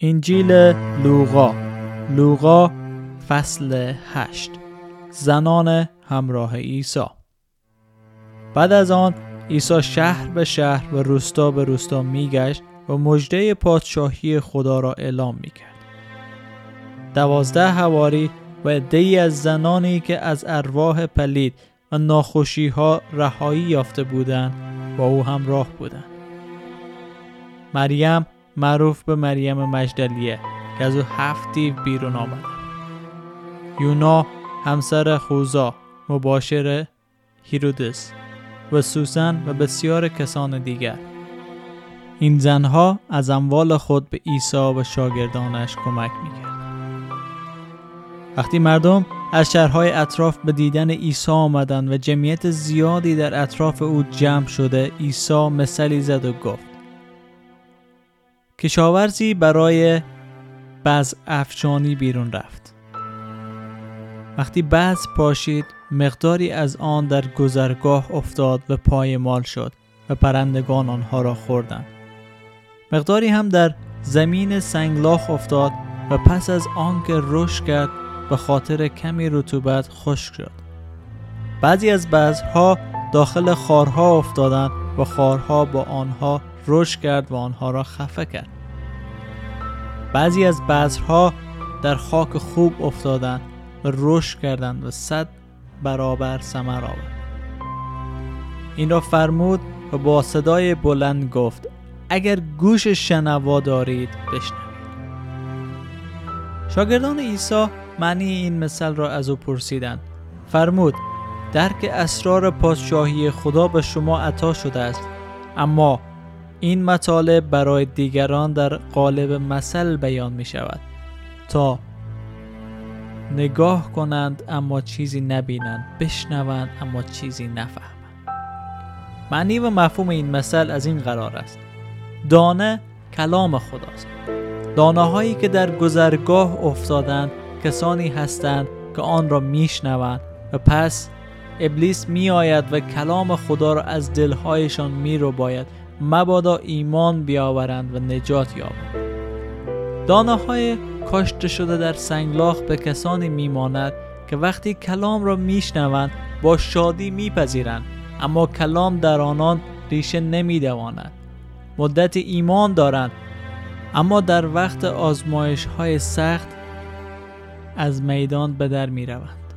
انجیل لوقا. لوقا فصل هشت. زنان همراه عیسی. بعد از آن عیسی شهر به شهر و روستا به روستا میگشت و مژده پادشاهی خدا را اعلام می‌کرد. دوازده هواری و عدهای از زنانی که از ارواح پلید و ناخوشی ها رهایی یافته بودند با او همراه بودند. مریم معروف به مریم مجدلیه که از او هفت دیو بیرون آمد یونا همسر خوزا مباشر هیرودس و سوسن و بسیار کسان دیگر. این زنها از اموال خود به عیسی و شاگردانش کمک می‌کرد. وقتی مردم از شهرهای اطراف به دیدن عیسی آمدند و جمعیت زیادی در اطراف او جمع شده عیسی مثلی زد و گفت کشاورزی برای بعض افشانی بیرون رفت. وقتی بعض پاشید مقداری از آن در گذرگاه افتاد و پایمال شد و پرندگان آنها را خوردند. مقداری هم در زمین سنگلاخ افتاد و پس از آنکه رشد کرد به خاطر کمی رطوبت خشک شد. بعضی از بعضها داخل خارها افتادند و خارها با آنها رشد کرد و آنها را خفه کرد. بعضی از بذرها در خاک خوب افتادند و رشد کردند و صد برابر ثمر آورد. این را فرمود و با صدای بلند گفت اگر گوش شنوا دارید بشنوید. شاگردان عیسی معنی این مثل را از او پرسیدند. فرمود درک اسرار پادشاهی خدا به شما عطا شده است اما این مطالب برای دیگران در قالب مثل بیان می شود تا نگاه کنند اما چیزی نبینند بشنوند اما چیزی نفهمند. معنی و مفهوم این مثل از این قرار است. دانه کلام خداست. دانه هایی که در گذرگاه افتادند کسانی هستند که آن را میشنوند و پس ابلیس می آید و کلام خدا را از دلهایشان می رو باید مبادا ایمان بیاورند و نجات یابند دانه های کاشته شده در سنگلاخ به کسانی میماند که وقتی کلام را میشنوند با شادی میپذیرند اما کلام در آنان ریشه نمیدواند مدت ایمان دارند اما در وقت آزمایش های سخت از میدان به در می روند.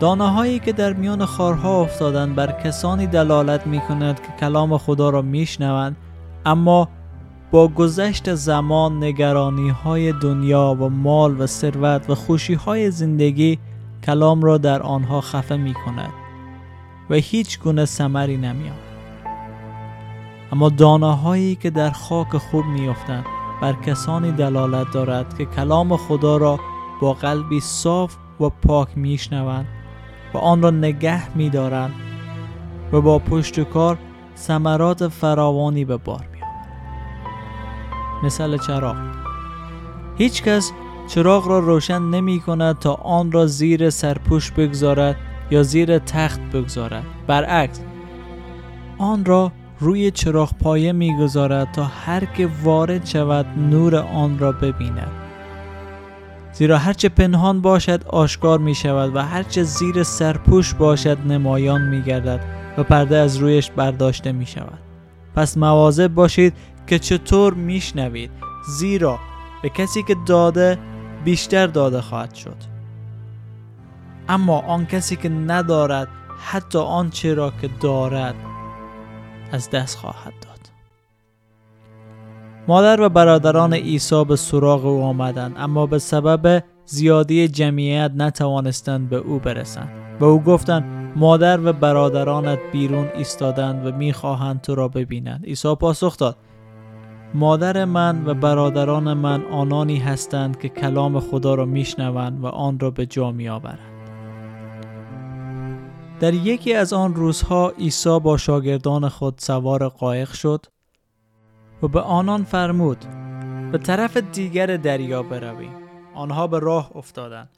دانه هایی که در میان خارها افتادند بر کسانی دلالت می کند که کلام خدا را می شنوند اما با گذشت زمان نگرانی های دنیا و مال و ثروت و خوشی های زندگی کلام را در آنها خفه می کند و هیچ گونه سمری نمی اما دانه که در خاک خوب می افتند بر کسانی دلالت دارد که کلام خدا را با قلبی صاف و پاک میشنوند. و آن را نگه میدارند و با پشت کار ثمرات فراوانی به بار میآورند. مثل چراغ. هیچ کس چراغ را روشن نمی کند تا آن را زیر سرپوش بگذارد یا زیر تخت بگذارد. برعکس آن را روی چراغ پایه می‌گذارد تا هر که وارد شود نور آن را ببیند. زیرا هرچه پنهان باشد آشکار می شود و هرچه زیر سرپوش باشد نمایان می گردد و پرده از رویش برداشته می شود پس مواظب باشید که چطور می شنوید زیرا به کسی که داده بیشتر داده خواهد شد. اما آن کسی که ندارد حتی آنچه را که دارد از دست خواهد داد. مادر و برادران عیسی به سراغ او آمدند اما به سبب زیادی جمعیت نتوانستند به او برسند. به او گفتند مادر و برادرانت بیرون ایستادند و می‌خواهند تو را ببینند. عیسی پاسخ داد مادر من و برادران من آنانی هستند که کلام خدا را میشنوند و آن را به جا میآورند. در یکی از آن روزها عیسی با شاگردان خود سوار قایق شد. و به آنان فرمود به طرف دیگر دریا برویم. آنها به راه افتادند.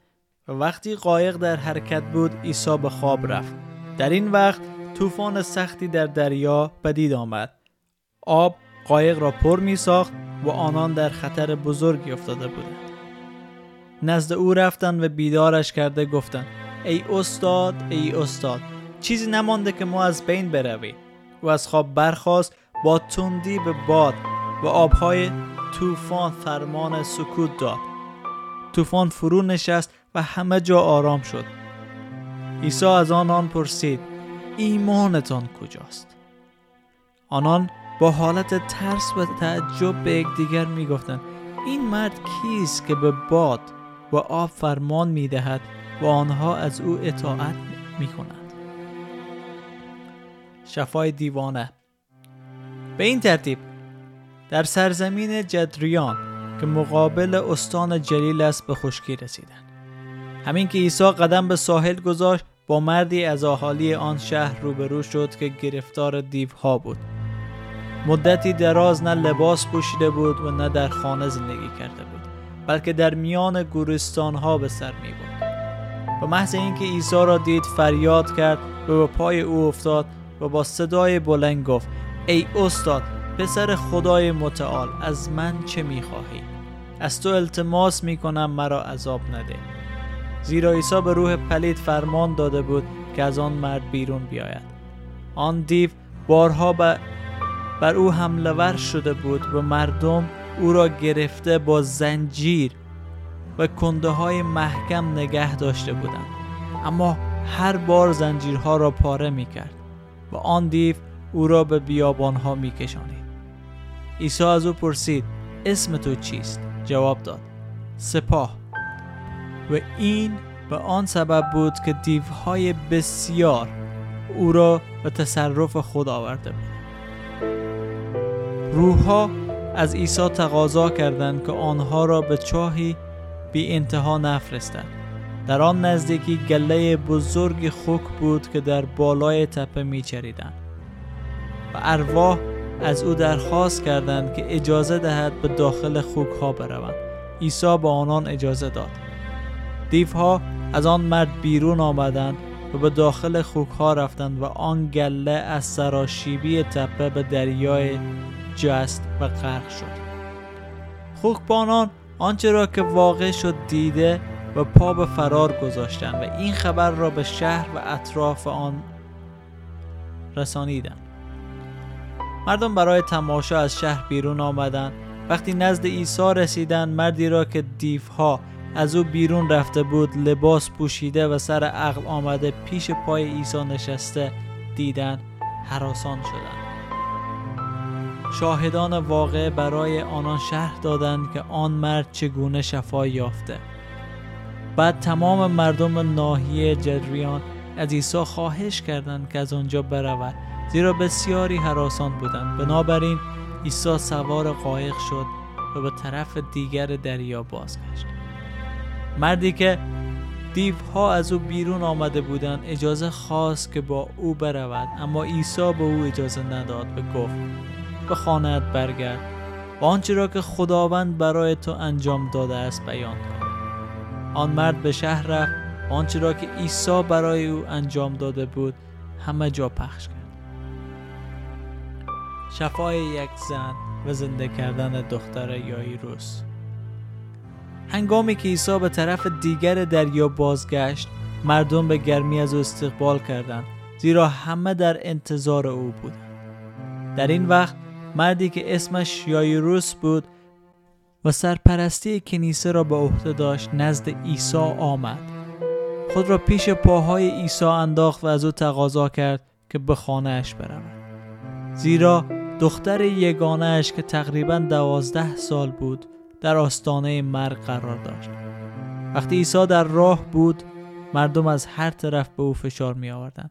و وقتی قایق در حرکت بود عیسی به خواب رفت. در این وقت طوفان سختی در دریا پدید آمد. آب قایق را پر می ساخت و آنان در خطر بزرگی افتاده بودند. نزد او رفتند و بیدارش کرده گفتند ای استاد ای استاد چیزی نمانده که ما از بین برویم. و از خواب برخاست با تندی به باد و آبهای طوفان فرمان سکوت داد. طوفان فرو نشست و همه جا آرام شد. عیسی از آنان پرسید ایمانتان کجاست؟ آنان با حالت ترس و تعجب به یکدیگر می‌گفتند این مرد کیست که به باد و آب فرمان می‌دهد و آنها از او اطاعت می‌کنند؟ شفای دیوانه به این ترتیب در سرزمین جدریان که مقابل استان جلیل است به خشکی رسیدند. همین که عیسی قدم به ساحل گذاشت با مردی از اهالی آن شهر روبرو شد که گرفتار دیوها بود. مدتی دراز نه لباس پوشیده بود و نه در خانه زندگی کرده بود بلکه در میان گورستان ها به سر می بود و محض اینکه عیسی را دید فریاد کرد و به پای او افتاد و با صدای بلند گفت ای استاد پسر خدای متعال از من چه می‌خواهی؟ از تو التماس می‌کنم مرا عذاب نده. زیرا عیسی به روح پلید فرمان داده بود که از آن مرد بیرون بیاید. آن دیو بارها بر او حمله ور شده بود و مردم او را گرفته با زنجیر و کنده های محکم نگه داشته بودند. اما هر بار زنجیرها را پاره می کرد و آن دیو او را به بیابانها می کشانید عیسی از او پرسید اسم تو چیست؟ جواب داد سپاه. و این به آن سبب بود که دیوهای بسیار او را به تصرف خود آورده بود. روحها از عیسی تقاضا کردند که آنها را به چاهی بی انتها نفرستند. در آن نزدیکی گله بزرگ خوک بود که در بالای تپه میچریدند. و ارواح از او درخواست کردند که اجازه دهد به داخل خوک ها بروند. عیسی به آنان اجازه داد. دیوها از آن مرد بیرون آمدند و به داخل خوک ها رفتند و آن گله از سراشیبی تپه به دریای جست و غرق شد. خوکبانان آنچه را که واقع شد دیده و پا به فرار گذاشتند و این خبر را به شهر و اطراف آن رسانیدند. مردم برای تماشا از شهر بیرون آمدند. وقتی نزد عیسی رسیدند مردی را که دیوها از او بیرون رفته بود لباس پوشیده و سر عقل آمده پیش پای عیسی نشسته دیدن حراسان شدند. شاهدان واقع برای آنان شهر دادند که آن مرد چگونه شفا یافته. بعد تمام مردم ناحیه جدریان از عیسی خواهش کردند که از آنجا برود. زیرا بسیاری حراسان بودند. بنابراین عیسی سوار قایق شد و به طرف دیگر دریا بازگشت. مردی که دیوها از او بیرون آمده بودند اجازه خواست که با او برود. اما عیسی به او اجازه نداد و گفت به خانهت برگرد و آنچه را که خداوند برای تو انجام داده است بیان کن. آن مرد به شهر رفت آنچه را که عیسی برای او انجام داده بود همه جا پخش کرد. شفای یک زن و زنده کردن دختر یایروس هنگامی که عیسی به طرف دیگر دریا بازگشت مردم به گرمی از او استقبال کردند زیرا همه در انتظار او بودند. در این وقت مردی که اسمش یایروس بود و سرپرستی کنیسه را به عهده داشت نزد عیسی آمد. خود را پیش پاهای عیسی انداخت و از او تقاضا کرد که به خانهاش برود. زیرا دختر یگانهش که تقریبا دوازده سال بود در آستانه مرگ قرار داشت وقتی عیسی در راه بود مردم از هر طرف به او فشار می آوردن.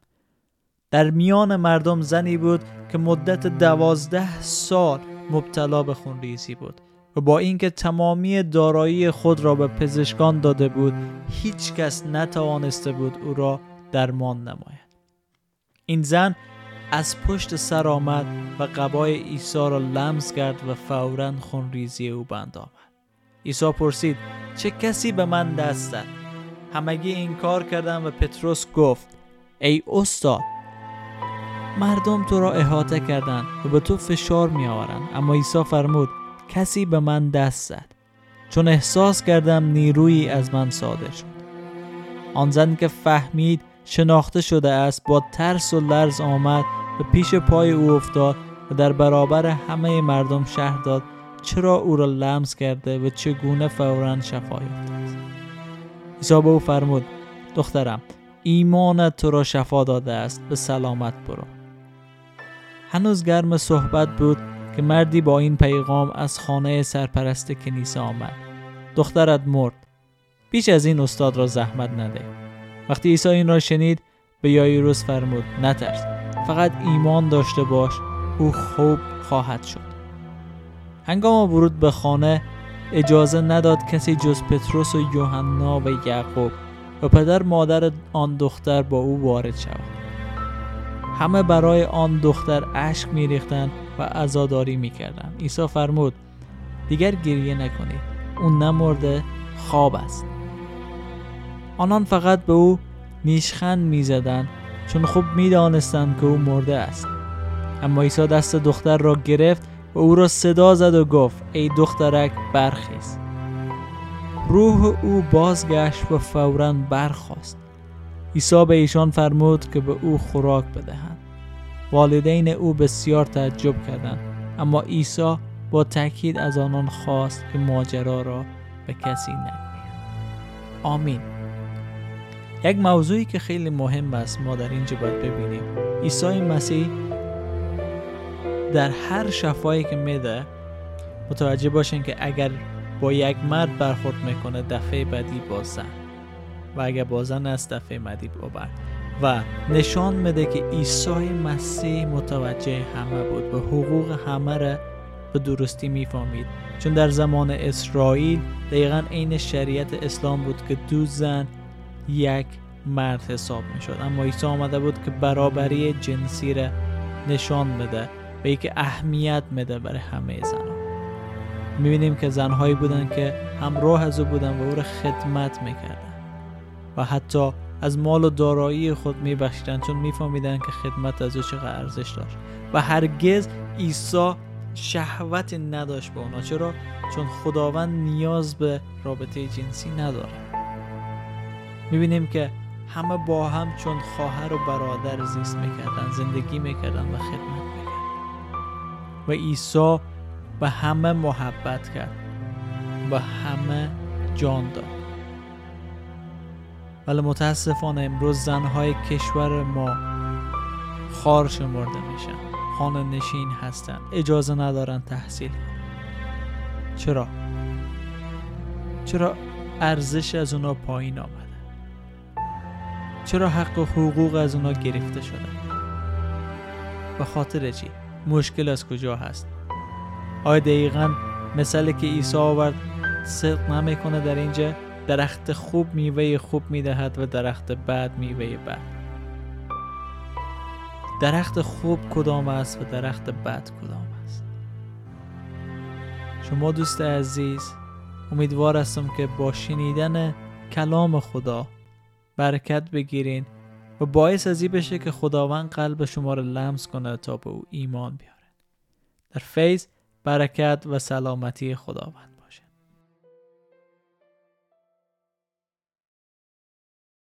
در میان مردم زنی بود که مدت دوازده سال مبتلا به خونریزی بود و با اینکه تمامی دارایی خود را به پزشکان داده بود هیچ کس نتوانسته بود او را درمان نماید این زن از پشت سر آمد و قبای عیسی را لمس کرد و فورا خونریزی او بند آمد. عیسی پرسید چه کسی به من دست زد؟ همگی این کار کردن و پتروس گفت ای استاد مردم تو را احاطه کردند و به تو فشار می آورند اما عیسی فرمود کسی به من دست زد. چون احساس کردم نیرویی از من صادر شد. آن زن که فهمید شناخته شده است با ترس و لرز آمد و پیش پای او افتاد و در برابر همه مردم شهر داد چرا او را لمس کرده و چگونه فورا شفا یافته است. عیسی به او فرمود دخترم ایمانت تو را شفا داده است به سلامت برو. هنوز گرم صحبت بود که مردی با این پیغام از خانه سرپرست کنیسه آمد. دخترت مرد بیش از این استاد را زحمت نده. وقتی عیسی این را شنید به یایروس فرمود نترس فقط ایمان داشته باش او خوب خواهد شد. هنگام ورود به خانه اجازه نداد کسی جز پتروس و یوحنا و یعقوب و پدر مادر آن دختر با او وارد شود همه برای آن دختر اشک میریختند و عزاداری می‌کردند. عیسی فرمود دیگر گریه نکنید اون نمرده خواب است. آنان فقط به او نیشخند می‌زدند چون خوب می‌دانستند که او مرده است. اما عیسی دست دختر را گرفت و او را صدا زد و گفت ای دخترک برخیز. روح او بازگشت و فورا برخواست عیسی به ایشان فرمود که به او خوراک بدهند. والدین او بسیار تعجب کردند اما عیسی با تاکید از آنان خواست که ماجرا را به کسی نگویند آمین. یک موضوعی که خیلی مهم است ما در اینجا باید ببینیم. عیسی مسیح در هر شفایی که میده متوجه باشین که اگر با یک مرد برخورد می‌کنه دفعه بعدی با زن و اگر با زن است دفعه بعدی با برد و نشان میده که عیسی مسیح متوجه همه بود و حقوق همه را به درستی می‌فهمید. چون در زمان اسرائیل دقیقا عین شریعت اسلام بود که دو زن یک مرد حساب می‌شد. اما عیسی آمده بود که برابری جنسی را نشان بده و که اهمیت میده برای همه زنان. می‌بینیم که زنهایی بودن که همراه از او بودن و او را خدمت می‌کردن و حتی از مال و دارایی خود میبخشیدن چون میفهمیدن که خدمت از او چقدر ارزش داشت. و هرگز عیسی شهوت نداشت به اونا. چرا؟ چون خداوند نیاز به رابطه جنسی نداره. می‌بینیم که همه با هم چون خواهر و برادر زیست می‌کردن زندگی می‌کردن و خدمت و عیسی به همه محبت کرد. و همه جان داد. ولی متاسفانه امروز زنهای کشور ما خار شمرده میشن. خانه نشین هستن. اجازه ندارن تحصیل چرا؟ چرا ارزش از اونا پایین آمده چرا حق و حقوق از اونا گرفته شده؟ به خاطر چی؟ مشکل از کجا هست؟ آیا دقیقا مثلی که عیسی آورد صدق نمی‌کنه در اینجا؟ درخت خوب میوه خوب می‌دهد و درخت بد میوه بد. درخت خوب کدام است و درخت بد کدام است؟ شما دوست عزیز امیدوار هستم که با شنیدن کلام خدا برکت بگیرین و باعث از بشه که خداوند قلب شما رو لمس کنه تا به او ایمان بیاره در فیض برکت و سلامتی خداوند.